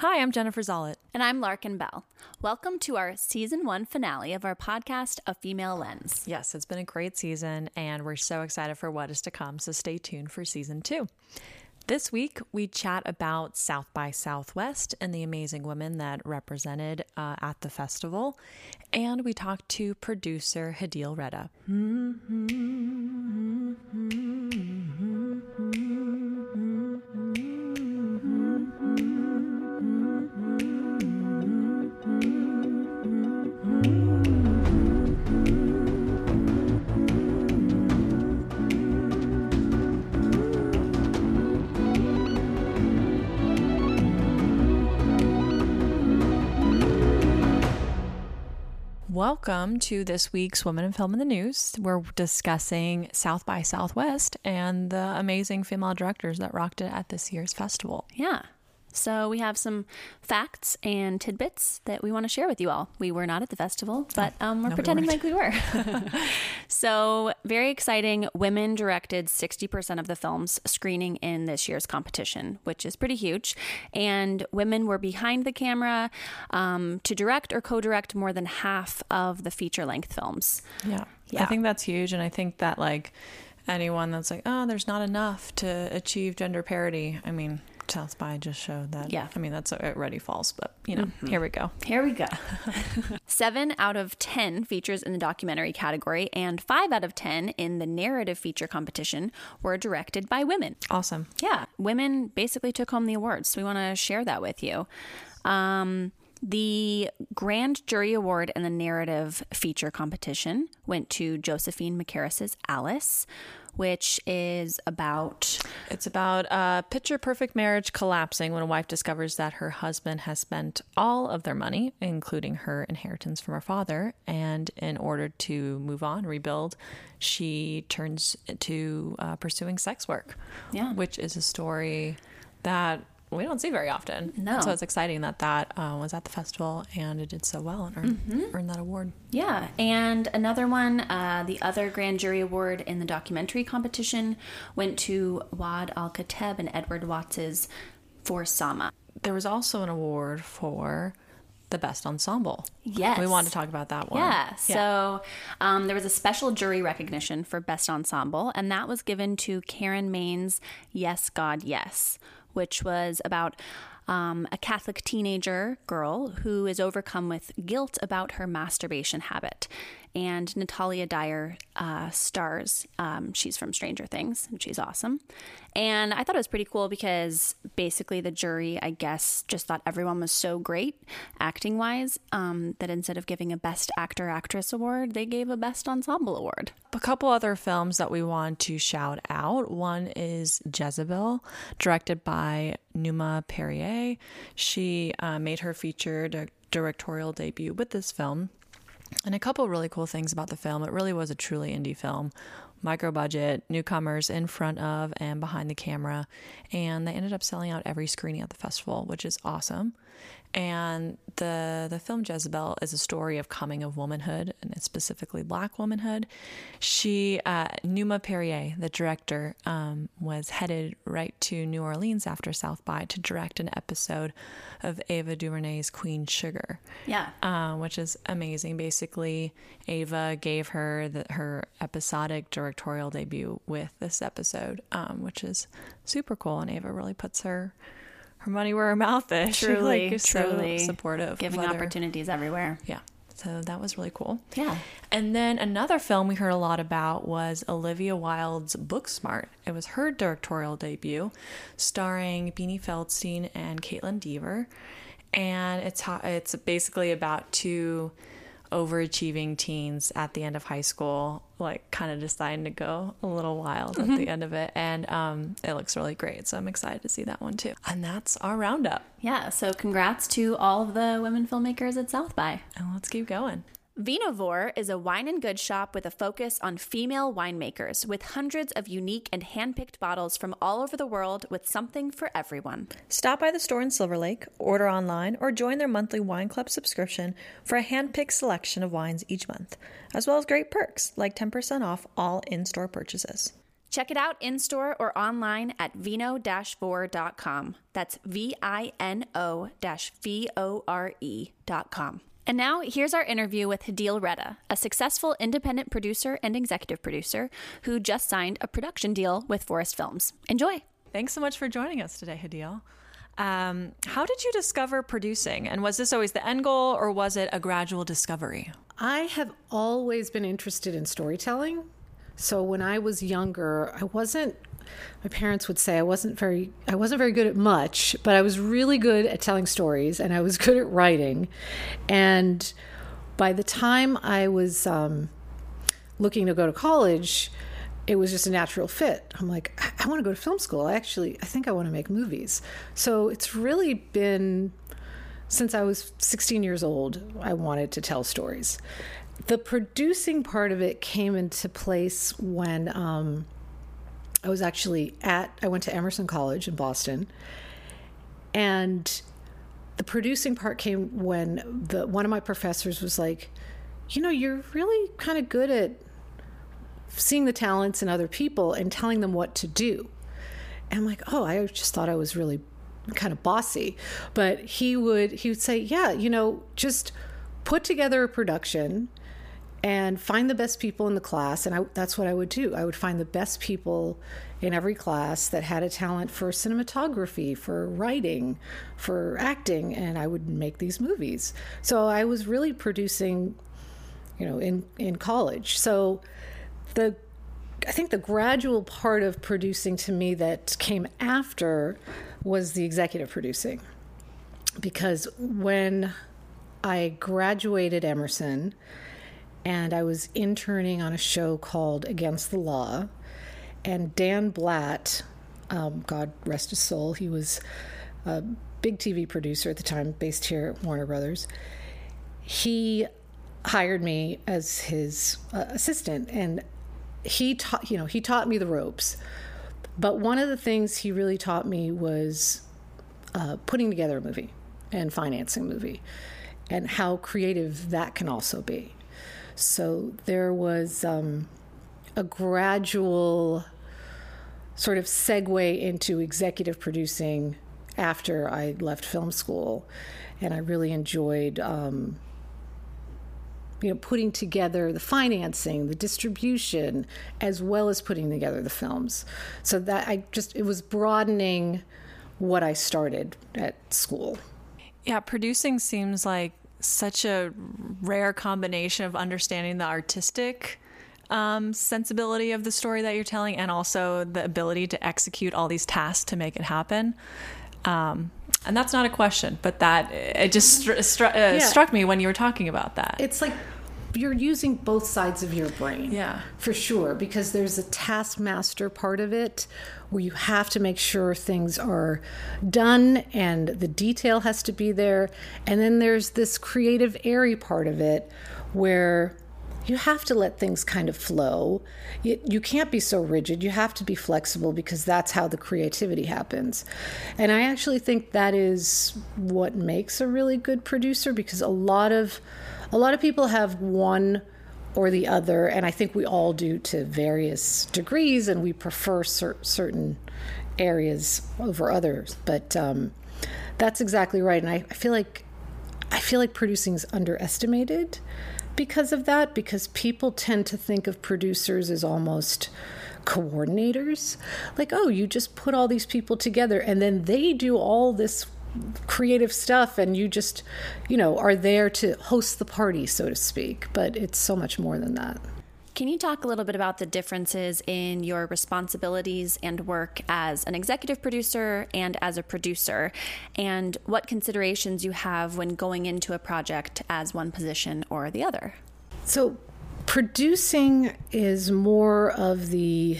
Hi, I'm Jennifer Zollet. And I'm Larkin Bell. Welcome to our season one finale of our podcast, A Female Lens. Yes, it's been a great season, and we're so excited for what is to come, so stay tuned for season two. This week, we chat about South by Southwest and the amazing women that represented uh, at the festival. And we talked to producer Hadeel Reda. Hmm, hmm, hmm, Welcome to this week's Women in Film in the News. We're discussing South by Southwest and the amazing female directors that rocked it at this year's festival. Yeah. So we have some facts and tidbits that we want to share with you all. We were not at the festival, but um, we're no, pretending weren't. like we were. so very exciting. Women directed 60% of the films screening in this year's competition, which is pretty huge. And women were behind the camera um, to direct or co-direct more than half of the feature-length films. Yeah. Yeah. I think that's huge. And I think that, like, anyone that's like, oh, there's not enough to achieve gender parity, I mean, South by just showed that. Yeah. Mm-hmm. I mean, that's already false, but, you know, here we go. Here we go. Seven out of 10 features in the documentary category and five out of 10 in the narrative feature competition were directed by women. Awesome. Yeah, women basically took home the awards. So we want to share that with you. Um, the Grand Jury Award in the narrative feature competition went to Josephine Mackerras's Alice, which is about It's about a picture perfect marriage collapsing when a wife discovers that her husband has spent all of their money, including her inheritance from her father. And in order to move on, rebuild, she turns to uh, pursuing sex work. Yeah. Which is a story that we don't see very often. No. So it's exciting that that uh, was at the festival and it did so well and earned, earned that award. Yeah, and another one, uh, the other grand jury award in the documentary competition went to Waad Al Kateab and Edward Watts's For Sama. There was also an award for the best ensemble. Yes. We wanted to talk about that one. Yeah, so um, there was a special jury recognition for Best Ensemble, and that was given to Karen Maine's Yes, God, Yes, which was about um, a Catholic teenager girl who is overcome with guilt about her masturbation habit. And Natalia Dyer uh, stars. Um, she's from Stranger Things, and she's awesome. And I thought it was pretty cool because basically the jury, I guess, just thought everyone was so great acting wise um, that instead of giving a Best Actor Actress award, they gave a Best Ensemble award. A couple other films that we want to shout out. One is Jezebel, directed by Numa Perrier. She uh, made her feature directorial debut with this film. And a couple really cool things about the film. It really was a truly indie film. Micro budget, newcomers in front of and behind the camera. And they ended up selling out every screening at the festival, which is awesome. And the the film Jezebel is a story of coming of womanhood, and it's specifically black womanhood. She, uh, Numa Perrier, the director, um, was headed right to New Orleans after South by to direct an episode of Ava DuVernay's Queen Sugar Yeah. uh, which is amazing. Basically, Ava gave her the, her episodic directorial debut with this episode, um, which is super cool. And Ava really puts her her money where her mouth is. Truly, like, is so truly supportive, Giving opportunities everywhere. Yeah. So that was really cool. Yeah. And then another film we heard a lot about was Olivia Wilde's Booksmart. It was her directorial debut, starring Beanie Feldstein and Kaitlyn Dever. And it's it's basically about two overachieving teens at the end of high school, like kind of deciding to go a little wild at the end of it. And um, it looks really great. So I'm excited to see that one too. And that's our roundup. Yeah. So congrats to all of the women filmmakers at South by. And let's keep going. Vinovore is a wine and goods shop with a focus on female winemakers with hundreds of unique and handpicked bottles from all over the world with something for everyone. Stop by the store in Silver Lake, order online, or join their monthly wine club subscription for a hand-picked selection of wines each month, as well as great perks like 10% off all in-store purchases. Check it out in store or online at vinovore.com. That's V I N O V O R E.com. And now here's our interview with Hadeel Reda, a successful independent producer and executive producer who just signed a production deal with Forest Films. Enjoy. Thanks so much for joining us today, Hadeel. Um, how did you discover producing? And was this always the end goal or was it a gradual discovery? I have always been interested in storytelling. So when I was younger, I wasn't my parents would say I wasn't very I wasn't very good at much, but I was really good at telling stories and I was good at writing. And by the time I was um, looking to go to college, it was just a natural fit. I'm like, I, I want to go to film school. I actually I think I want to make movies. So it's really been since I was 16 years old, I wanted to tell stories. The producing part of it came into place when um, I was actually at, I went to Emerson College in Boston. And the producing part came when the one of my professors was like, you know, you're really kind of good at seeing the talents in other people and telling them what to do. And I'm like, oh, I just thought I was really kind of bossy. But he would he would say, yeah, you know, just put together a production and find the best people in the class. And I, that's what I would do. I would find the best people in every class that had a talent for cinematography, for writing, for acting, and I would make these movies. So I was really producing, you know, in, in college. So the I think the gradual part of producing to me that came after was the executive producing. Because when I graduated Emerson, and I was interning on a show called Against the Law. And Dan Blatt, um, God rest his soul, he was a big TV producer at the time, based here at Warner Brothers. He hired me as his uh, assistant, and he taught you know he taught me the ropes. But one of the things he really taught me was uh, putting together a movie and financing a movie, and how creative that can also be. So there was um, a gradual sort of segue into executive producing after I left film school, and I really enjoyed. Um, you know, putting together the financing, the distribution, as well as putting together the films. So that I just, it was broadening what I started at school. Yeah, producing seems like such a rare combination of understanding the artistic um, sensibility of the story that you're telling and also the ability to execute all these tasks to make it happen. Um, and that's not a question, but that it just stru- stru- uh, yeah. struck me when you were talking about that. It's like you're using both sides of your brain. Yeah. For sure. Because there's a taskmaster part of it where you have to make sure things are done and the detail has to be there. And then there's this creative, airy part of it where you have to let things kind of flow. You, you, can't be so rigid. You have to be flexible because that's how the creativity happens. And I actually think that is what makes a really good producer because a lot of a lot of people have one or the other, and I think we all do to various degrees, and we prefer cer- certain areas over others. But um, that's exactly right, and I, I feel like I feel like producing is underestimated because of that, because people tend to think of producers as almost coordinators. Like, oh, you just put all these people together and then they do all this creative stuff and you just you know are there to host the party so to speak but it's so much more than that. Can you talk a little bit about the differences in your responsibilities and work as an executive producer and as a producer? And what considerations you have when going into a project as one position or the other? So producing is more of the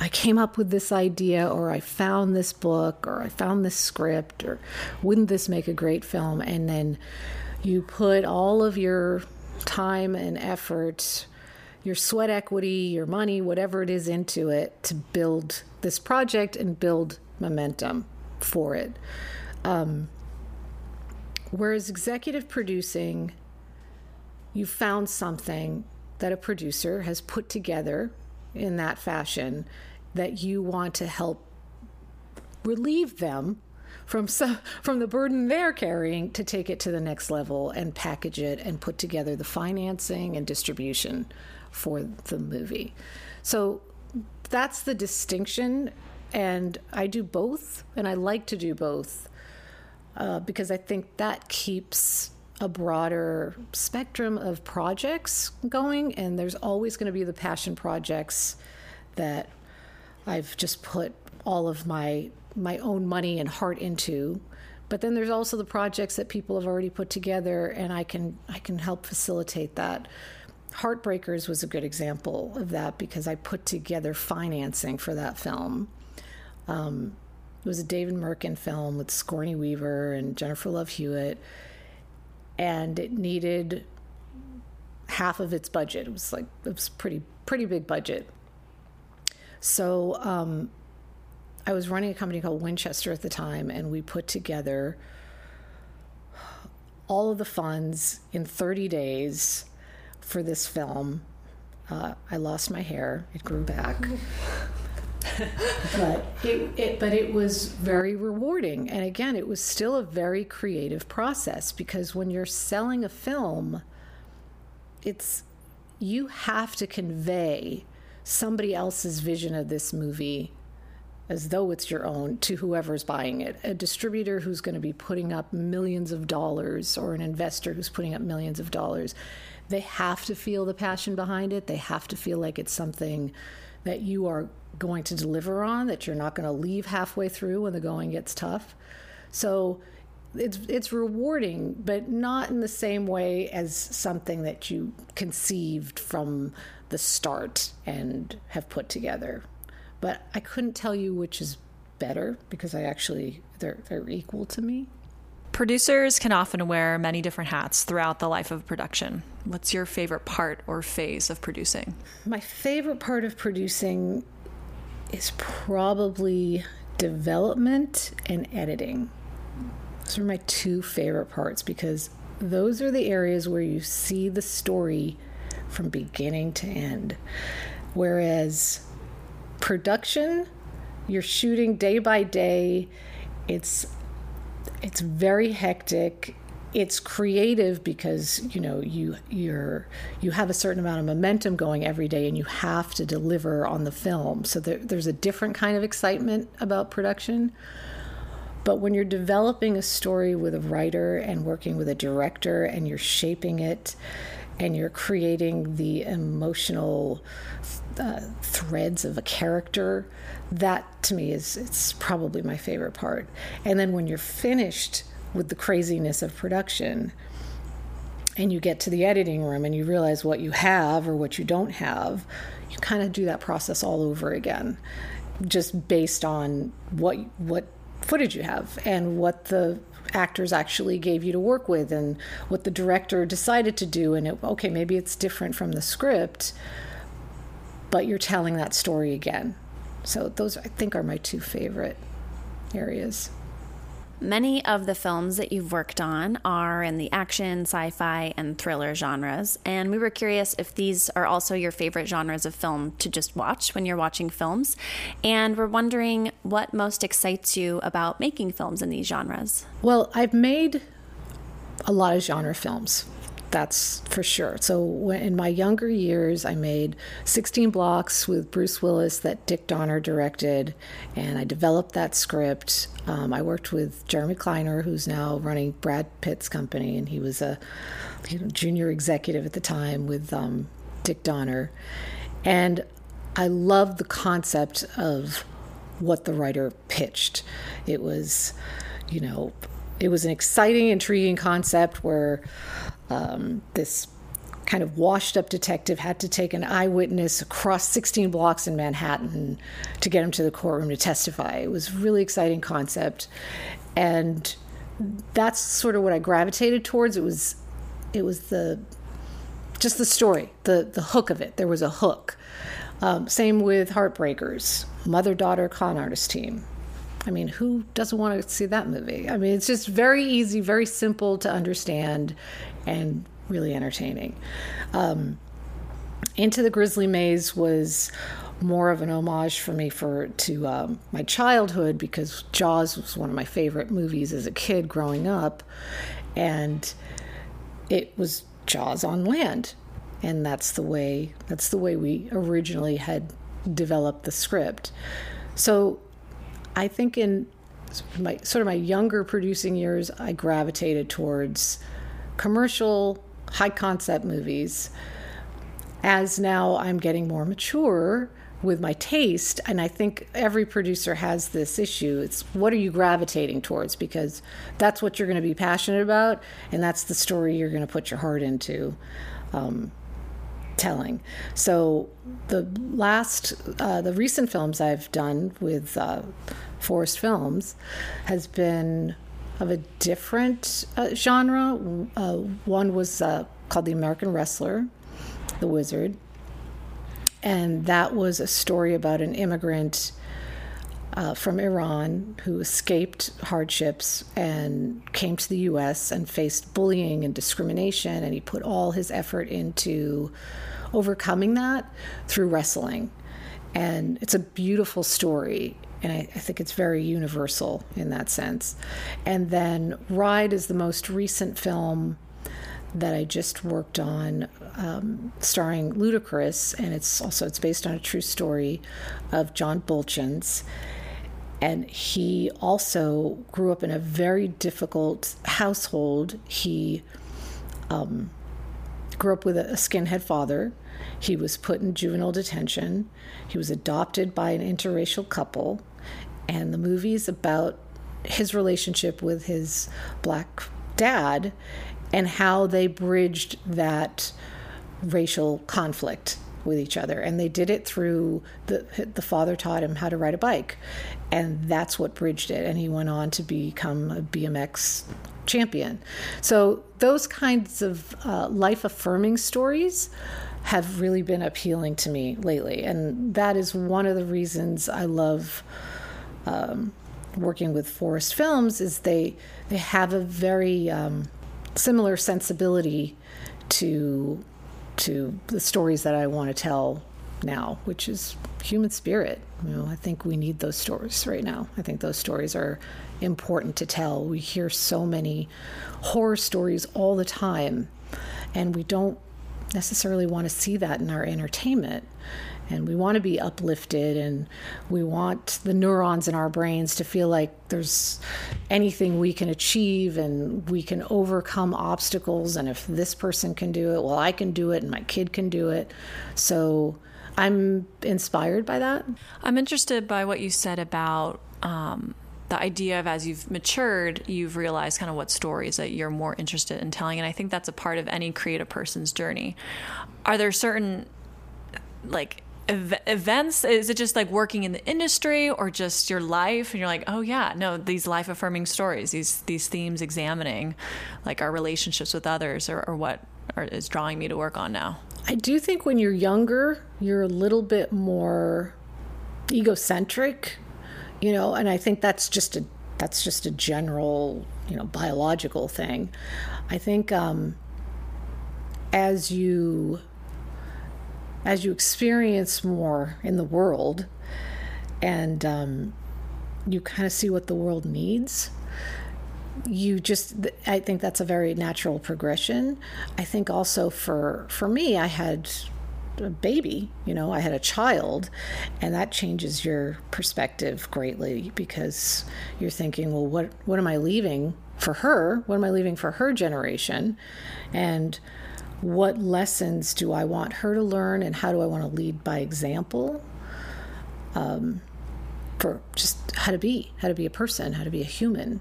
I came up with this idea, or I found this book, or I found this script, or wouldn't this make a great film? And then you put all of your time and effort, your sweat equity, your money, whatever it is into it to build this project and build momentum for it. Um, whereas executive producing, you found something that a producer has put together in that fashion that you want to help relieve them from some, from the burden they're carrying to take it to the next level and package it and put together the financing and distribution for the movie. So that's the distinction and I do both and I like to do both uh, because I think that keeps a broader spectrum of projects going, and there's always going to be the passion projects that I've just put all of my my own money and heart into. But then there's also the projects that people have already put together, and I can I can help facilitate that. Heartbreakers was a good example of that because I put together financing for that film. Um, it was a David Mirkin film with Sigourney Weaver and Jennifer Love Hewitt, and it needed half of its budget. It was like it was pretty pretty big budget. So um, I was running a company called Winchester at the time, and we put together all of the funds in 30 days for this film. Uh, I lost my hair; it grew back but it, it, but it was very rewarding. And again it was still a very creative process because when you're selling a film it's you have to convey somebody else's vision of this movie as though it's your own to whoever's buying it. A distributor who's going to be putting up millions of dollars or an investor who's putting up millions of dollars they have to feel the passion behind it. They have to feel like it's something that you are going to deliver on, that you're not going to leave halfway through when the going gets tough. So it's it's rewarding, but not in the same way as something that you conceived from the start and have put together. But I couldn't tell you which is better because I actually they're they're equal to me. Producers can often wear many different hats throughout the life of production. What's your favorite part or phase of producing? My favorite part of producing is probably development and editing. Those are my two favorite parts because those are the areas where you see the story from beginning to end. Whereas production, you're shooting day by day. It's it's very hectic. It's creative because you know you you're you have a certain amount of momentum going every day and you have to deliver on the film. So there, there's a different kind of excitement about production. But when you're developing a story with a writer and working with a director and you're shaping it and you're creating the emotional uh, threads of a character that to me is it's probably my favorite part. And then when you're finished with the craziness of production and you get to the editing room and you realize what you have or what you don't have you kind of do that process all over again just based on what what footage you have and what the actors actually gave you to work with and what the director decided to do. And it, okay maybe it's different from the script but you're telling that story again so those I think are my two favorite areas. Many of the films that you've worked on are in the action, sci fi, and thriller genres. And we were curious if these are also your favorite genres of film to just watch when you're watching films. And we're wondering what most excites you about making films in these genres. Well, I've made a lot of genre films that's for sure. So in my younger years, I made 16 blocks with Bruce Willis that Dick Donner directed, and I developed that script. Um, I worked with Jeremy Kleiner, who's now running Brad Pitt's company, and he was a you know, junior executive at the time with um, Dick Donner. And I loved the concept of what the writer pitched. It was, you know, it was an exciting, intriguing concept where um, this kind of washed up detective had to take an eyewitness across 16 blocks in Manhattan to get him to the courtroom to testify. It was a really exciting concept. And that's sort of what I gravitated towards. It was it was the just the story, the the hook of it. There was a hook. Um, same with Heartbreakers, mother daughter con artist team. I mean, who doesn't want to see that movie? I mean, it's just very easy, very simple to understand, and really entertaining. Um, Into the Grizzly Maze was more of an homage for me for to um, my childhood because Jaws was one of my favorite movies as a kid growing up, and it was Jaws on land, and that's the way that's the way we originally had developed the script. So, I think in my sort of my younger producing years, I gravitated towards commercial, high concept movies. As now I'm getting more mature with my taste, and I think every producer has this issue. It's what are you gravitating towards? Because that's what you're going to be passionate about, and that's the story you're going to put your heart into. Um, telling. So the last, uh, the recent films I've done with uh, Forest Films has been of a different uh, genre. Uh, one was uh, called The American Wrestler, The Wizard, and that was a story about an immigrant. Uh, from Iran who escaped hardships and came to the US and faced bullying and discrimination. And he put all his effort into overcoming that through wrestling. And it's a beautiful story. And I, I, think it's very universal in that sense. And then Ride is the most recent film that I just worked on, um, starring Ludacris, and it's also it's based on a true story of John Buultjens. And he also grew up in a very difficult household. He um, grew up with a skinhead father he was put in juvenile detention. He was adopted by an interracial couple. And the movie's about his relationship with his black dad and how they bridged that racial conflict with each other. And they did it through the the father taught him how to ride a bike. And that's what bridged it. And he went on to become a BMX champion. So those kinds of uh, life affirming stories have really been appealing to me lately. And that is one of the reasons I love um, working with Forest Films is they they have a very um, similar sensibility to to the stories that I want to tell now, which is human spirit. You know, I think we need those stories right now. I think those stories are important to tell. We hear so many horror stories all the time, and we don't necessarily want to see that in our entertainment. And we want to be uplifted and we want the neurons in our brains to feel like there's anything we can achieve and we can overcome obstacles. And if this person can do it, well, I can do it and my kid can do it. So I'm inspired by that. I'm interested by what you said about um, the idea of as you've matured, you've realized kind of what stories that you're more interested in telling. And I think that's a part of any creative person's journey. Are there certain, like, ev- events? Is it just like working in the industry or just your life? And you're like, oh, yeah, no, these life affirming stories, these, these themes examining like our relationships with others or, or what are, is drawing me to work on now? I do think when you're younger, you're a little bit more egocentric you know and i think that's just a that's just a general you know biological thing i think um, as you as you experience more in the world and um, you kind of see what the world needs you just i think that's a very natural progression i think also for for me i had a baby, you know, I had a child, and that changes your perspective greatly because you're thinking, well, what what am I leaving for her? What am I leaving for her generation? And what lessons do I want her to learn, and how do I want to lead by example? Um, for just how to be, how to be a person, how to be a human.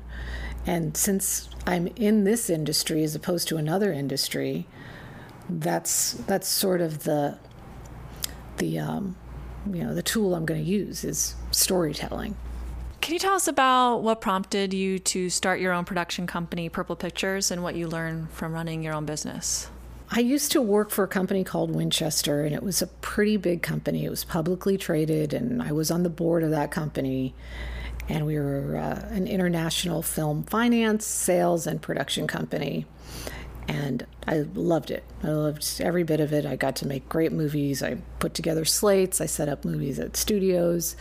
And since I'm in this industry as opposed to another industry, that's that's sort of the the um, you know the tool I'm going to use is storytelling. Can you tell us about what prompted you to start your own production company, Purple Pictures, and what you learned from running your own business? I used to work for a company called Winchester, and it was a pretty big company. It was publicly traded, and I was on the board of that company. And we were uh, an international film finance, sales, and production company and I loved it. I loved every bit of it. I got to make great movies. I put together slates. I set up movies at studios.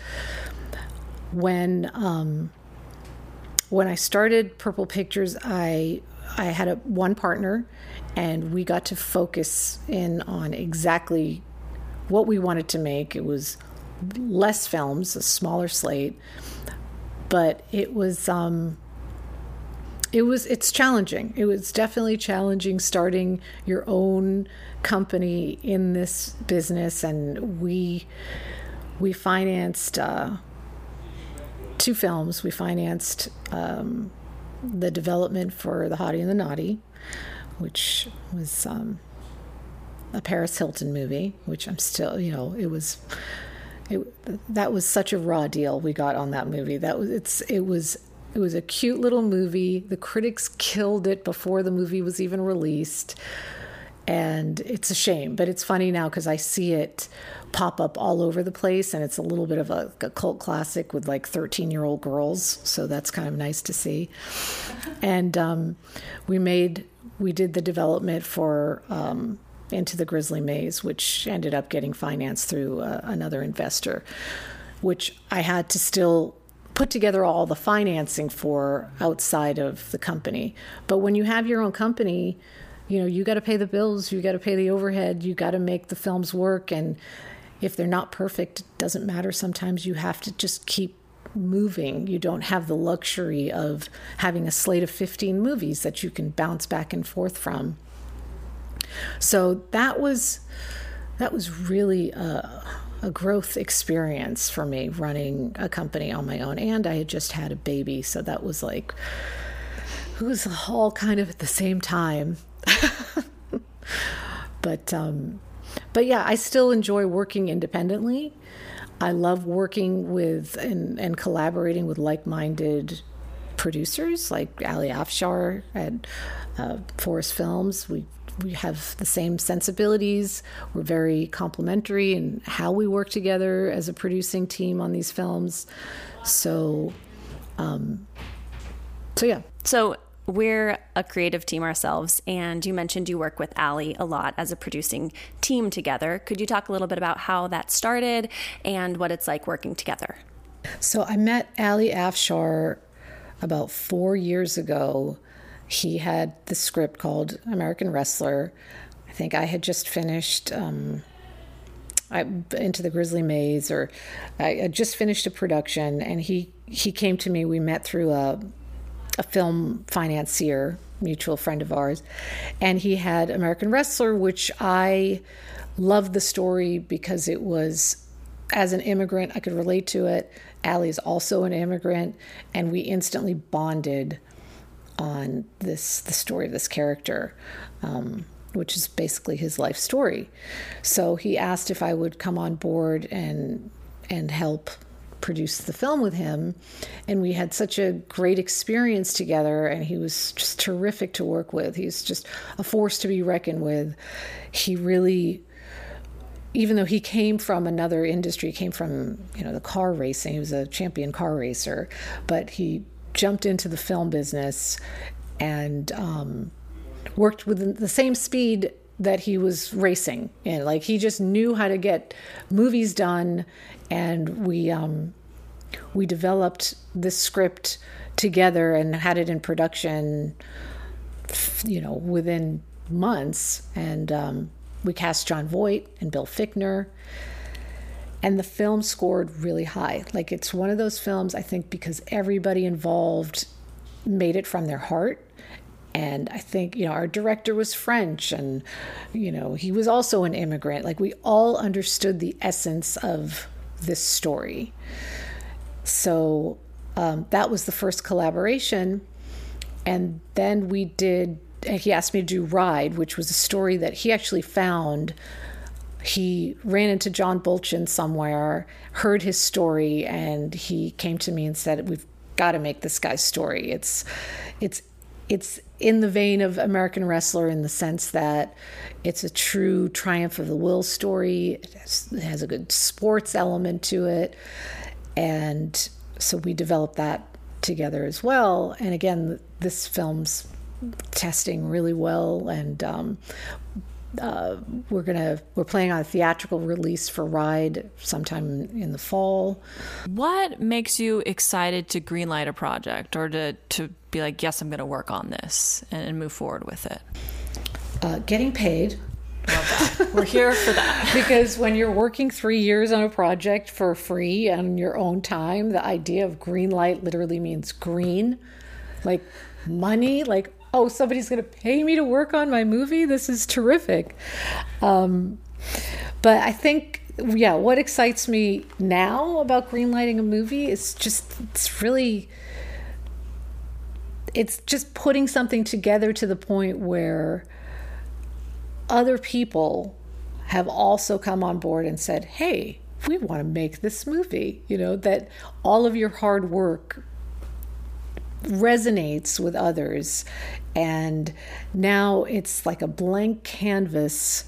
When um, when I started Purple Pictures, I I had a one partner, and we got to focus in on exactly what we wanted to make. It was less films, a smaller slate, but it was um, it was it's challenging. It was definitely challenging starting your own company in this business, and we we financed uh, two films. We financed um, the development for The Hottie and the Naughty, which was um, a Paris Hilton movie, which I'm still, you know, it was. It, that was such a raw deal we got on that movie. That was it's it was it was a cute little movie. The critics killed it before the movie was even released. And it's a shame, but it's funny now because I see it pop up all over the place and it's a little bit of a, a cult classic with like 13 year old girls. So that's kind of nice to see. And um, we made, we did the development for um, Into the Grizzly Maze, which ended up getting financed through uh, another investor, which I had to still put together all the financing for outside of the company. But when you have your own company, you know, you got to pay the bills, you got to pay the overhead, you got to make the films work. And if they're not perfect, it doesn't matter. Sometimes you have to just keep moving. You don't have the luxury of having a slate of 15 movies that you can bounce back and forth from. So that was that was really a, a growth experience for me running a company on my own. And I had just had a baby. So that was like, it was all kind of at the same time. but, um, but yeah, I still enjoy working independently. I love working with and, and collaborating with like minded producers like Ali Afshar at uh, Forest Films. We we have the same sensibilities. We're very complementary in how we work together as a producing team on these films. So, um, so yeah. So we're a creative team ourselves, and you mentioned you work with Ali a lot as a producing team together. Could you talk a little bit about how that started and what it's like working together? So I met Ali Afshar about four years ago he had the script called American Wrestler. I think I had just finished um, I, Into the Grizzly Maze, or I had just finished a production, and he he came to me. We met through a a film financier, mutual friend of ours, and he had American Wrestler, which I loved the story because it was as an immigrant, I could relate to it. Ali is also an immigrant, and we instantly bonded on this the story of this character, um, which is basically his life story. So he asked if I would come on board and and help produce the film with him and we had such a great experience together and he was just terrific to work with he's just a force to be reckoned with he really even though he came from another industry came from you know the car racing he was a champion car racer but he jumped into the film business and um, worked with the same speed that he was racing in. Like he just knew how to get movies done, and we um, we developed this script together and had it in production. You know, within months, and um, we cast Jon Voight and Bill Fichtner. and the film scored really high. Like it's one of those films, I think, because everybody involved made it from their heart. And I think, you know, our director was French and, you know, he was also an immigrant. Like we all understood the essence of this story. So um, that was the first collaboration. And then we did, he asked me to do Ride, which was a story that he actually found he ran into John Bulchin somewhere, heard his story, and he came to me and said, "We've got to make this guy's story. It's, it's, it's in the vein of American Wrestler in the sense that it's a true triumph of the will story. It has, it has a good sports element to it, and so we developed that together as well. And again, this film's testing really well, and um, uh, we're gonna we're planning on a theatrical release for Ride sometime in the fall. What makes you excited to greenlight a project or to to be like, yes, I'm going to work on this and, and move forward with it? Uh, getting paid. We're here for that. because when you're working three years on a project for free and your own time, the idea of green light literally means green, like money, like oh, somebody's going to pay me to work on my movie. This is terrific. Um, but I think, yeah, what excites me now about greenlighting a movie is just, it's really, it's just putting something together to the point where other people have also come on board and said, hey, we want to make this movie. You know, that all of your hard work resonates with others. And now it's like a blank canvas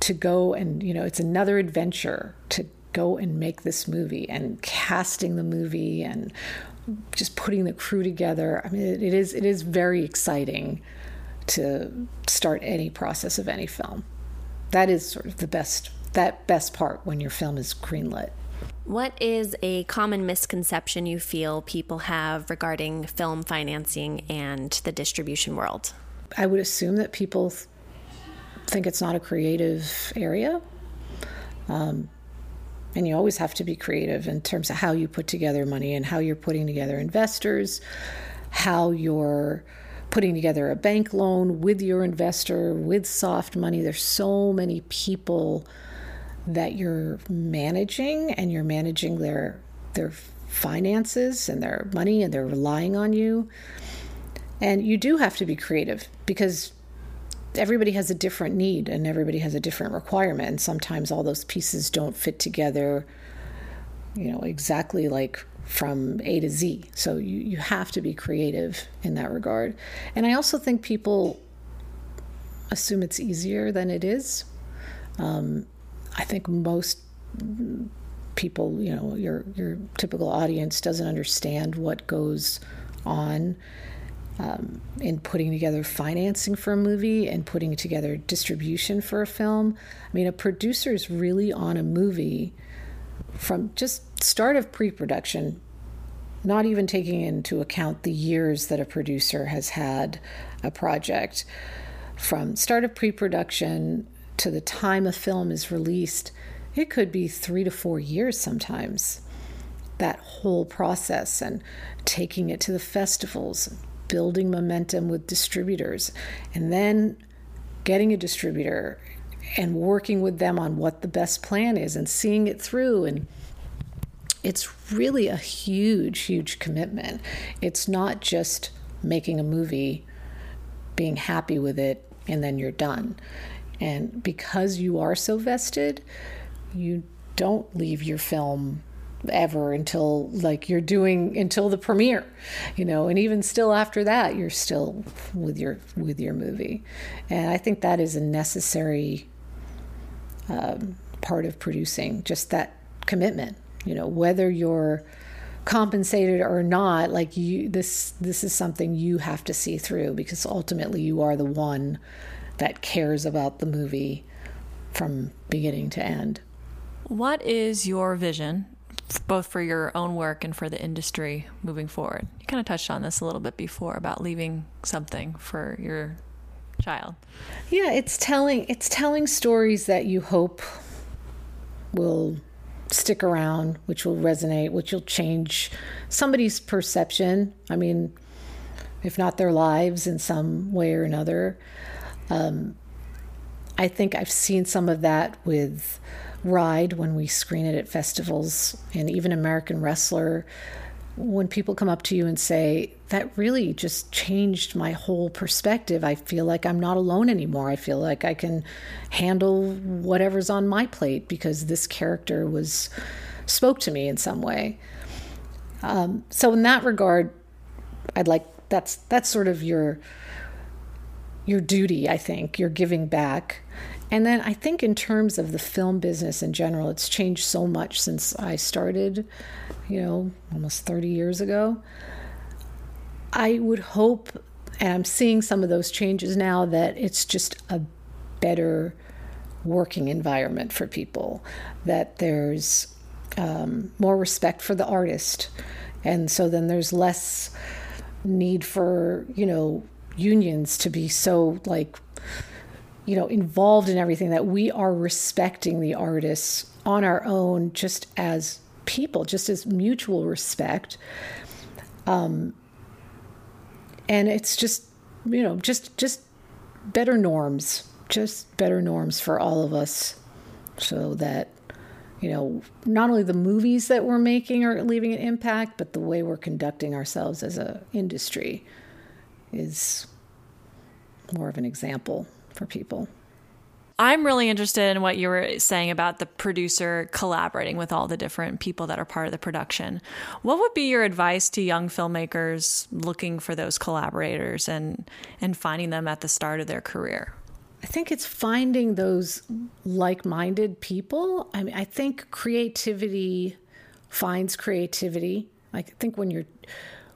to go and, you know, it's another adventure to go and make this movie and casting the movie and just putting the crew together. I mean, it is it is very exciting to start any process of any film. That is sort of the best that best part when your film is greenlit. What is a common misconception you feel people have regarding film financing and the distribution world? I would assume that people think it's not a creative area. Um, and you always have to be creative in terms of how you put together money and how you're putting together investors, how you're putting together a bank loan with your investor, with soft money. There's so many people that you're managing and you're managing their their finances and their money and they're relying on you. And you do have to be creative because everybody has a different need and everybody has a different requirement and sometimes all those pieces don't fit together you know exactly like from A to Z. So you, you have to be creative in that regard. And I also think people assume it's easier than it is. Um, I think most people, you know, your your typical audience doesn't understand what goes on um, in putting together financing for a movie and putting together distribution for a film. I mean, a producer is really on a movie from just start of pre-production, not even taking into account the years that a producer has had a project. From start of pre-production to the time a film is released, it could be three to four years sometimes. That whole process and taking it to the festivals, building momentum with distributors, and then getting a distributor and working with them on what the best plan is and seeing it through and it's really a huge huge commitment it's not just making a movie being happy with it and then you're done and because you are so vested, you don't leave your film ever until like you're doing until the premiere you know? And even still after that you're still with your with your movie. And i think that is a necessary um, part of producing just that commitment you know? Whether you're compensated or not like you this this is something you have to see through because ultimately you are the one that cares about the movie from beginning to end. What is your vision, both for your own work and for the industry moving forward? You kind of touched on this a little bit before about leaving something for your child. Yeah, it's telling it's telling stories that you hope will stick around, which will resonate, which will change somebody's perception. I mean, if not their lives in some way or another. Um, I think I've seen some of that with Ride when we screen it at festivals, and even American Wrestler. When people come up to you and say, That really just changed my whole perspective, I feel like I'm not alone anymore. I feel like I can handle whatever's on my plate because this character was spoke to me in some way. Um, so, in that regard, I'd like that's that's sort of your your duty, I think. You're giving back. And then I think, in terms of the film business in general, it's changed so much since I started, you know, almost 30 years ago. I would hope and I'm seeing some of those changes now that it's just a better working environment for people, that there's um, more respect for the artist. And so then there's less need for, you know, unions to be so like, you know, involved in everything that we are respecting the artists on our own just as people, just as mutual respect. Um, and it's just, you know, just just better norms, just better norms for all of us, so that you know not only the movies that we're making are leaving an impact, but the way we're conducting ourselves as a industry is more of an example for people. I'm really interested in what you were saying about the producer collaborating with all the different people that are part of the production. What would be your advice to young filmmakers looking for those collaborators and and finding them at the start of their career? I think it's finding those like-minded people. I mean, I think creativity finds creativity. I think when you're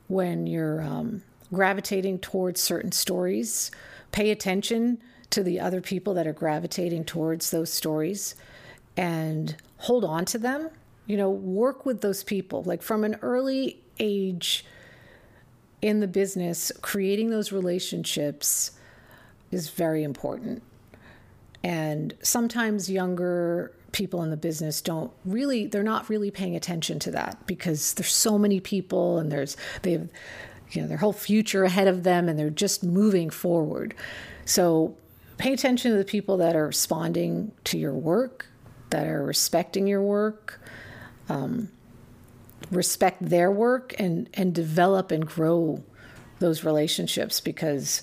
when you're um, gravitating towards certain stories, pay attention to the other people that are gravitating towards those stories and hold on to them. You know, work with those people. Like from an early age in the business, creating those relationships is very important. And sometimes younger people in the business don't really they're not really paying attention to that because there's so many people and there's they have you know their whole future ahead of them and they're just moving forward. So pay attention to the people that are responding to your work, that are respecting your work, um, respect their work, and and develop and grow those relationships because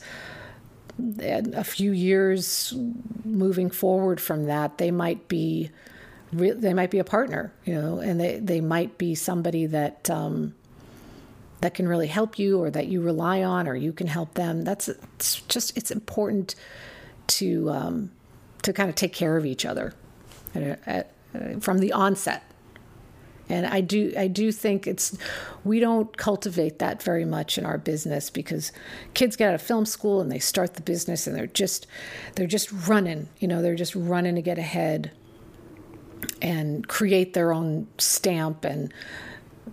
a few years moving forward from that, they might be they might be a partner, you know, and they they might be somebody that. Um, that can really help you or that you rely on or you can help them that's it's just it's important to um, to kind of take care of each other at, at, uh, from the onset. And I do I do think it's we don't cultivate that very much in our business because kids get out of film school and they start the business and they're just they're just running, you know, they're just running to get ahead and create their own stamp and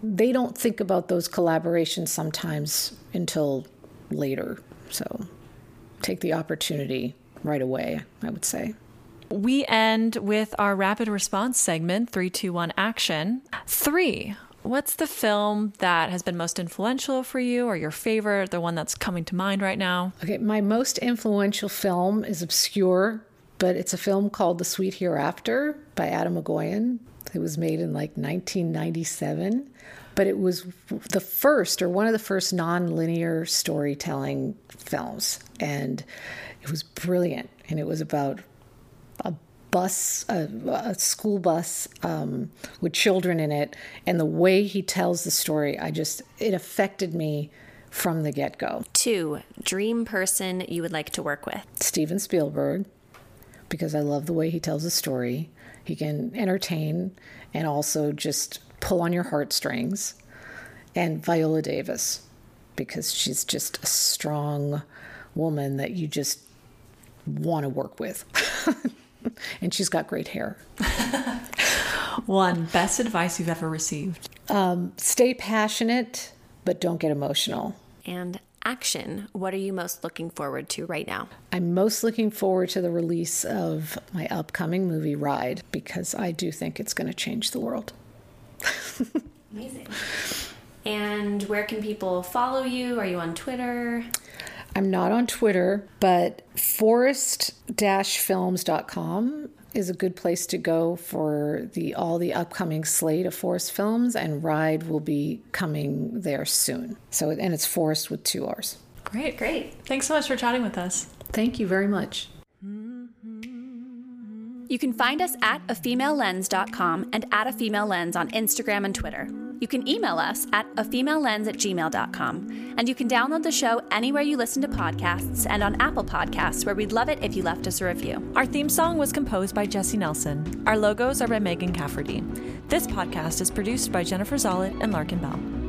they don't think about those collaborations sometimes until later. So take the opportunity right away, I would say. We end with our rapid response segment three, two, one, action. Three, what's the film that has been most influential for you or your favorite, the one that's coming to mind right now? Okay, my most influential film is obscure, but it's a film called The Sweet Hereafter by Atom Egoyan. It was made in like 1997, but it was the first or one of the first non-linear storytelling films. And it was brilliant, and it was about a bus, a, a school bus um, with children in it, and the way he tells the story, I just it affected me from the get go. Two, dream person you would like to work with. Steven Spielberg, because I love the way he tells a story. He can entertain and also just pull on your heartstrings. And Viola Davis, because she's just a strong woman that you just want to work with. and she's got great hair. One, best advice you've ever received? Um, stay passionate, but don't get emotional. And action, what are you most looking forward to right now? I'm most looking forward to the release of my upcoming movie, Ride, because I do think it's going to change the world. Amazing. And where can people follow you? Are you on Twitter? I'm not on Twitter, but forrest-films.com is a good place to go for the all the upcoming slate of Forrest films, and Ride will be coming there soon. So, and it's Forrest with two R's. Great, great. Thanks so much for chatting with us. Thank you very much. You can find us at afemalelens.com and at a female lens on Instagram and Twitter. You can email us at a female lens at gmail.com. And you can download the show anywhere you listen to podcasts and on Apple Podcasts, where we'd love it if you left us a review. Our theme song was composed by Jesse Nelson. Our logos are by Megan Cafferty. This podcast is produced by Jennifer Zollett and Larkin Bell.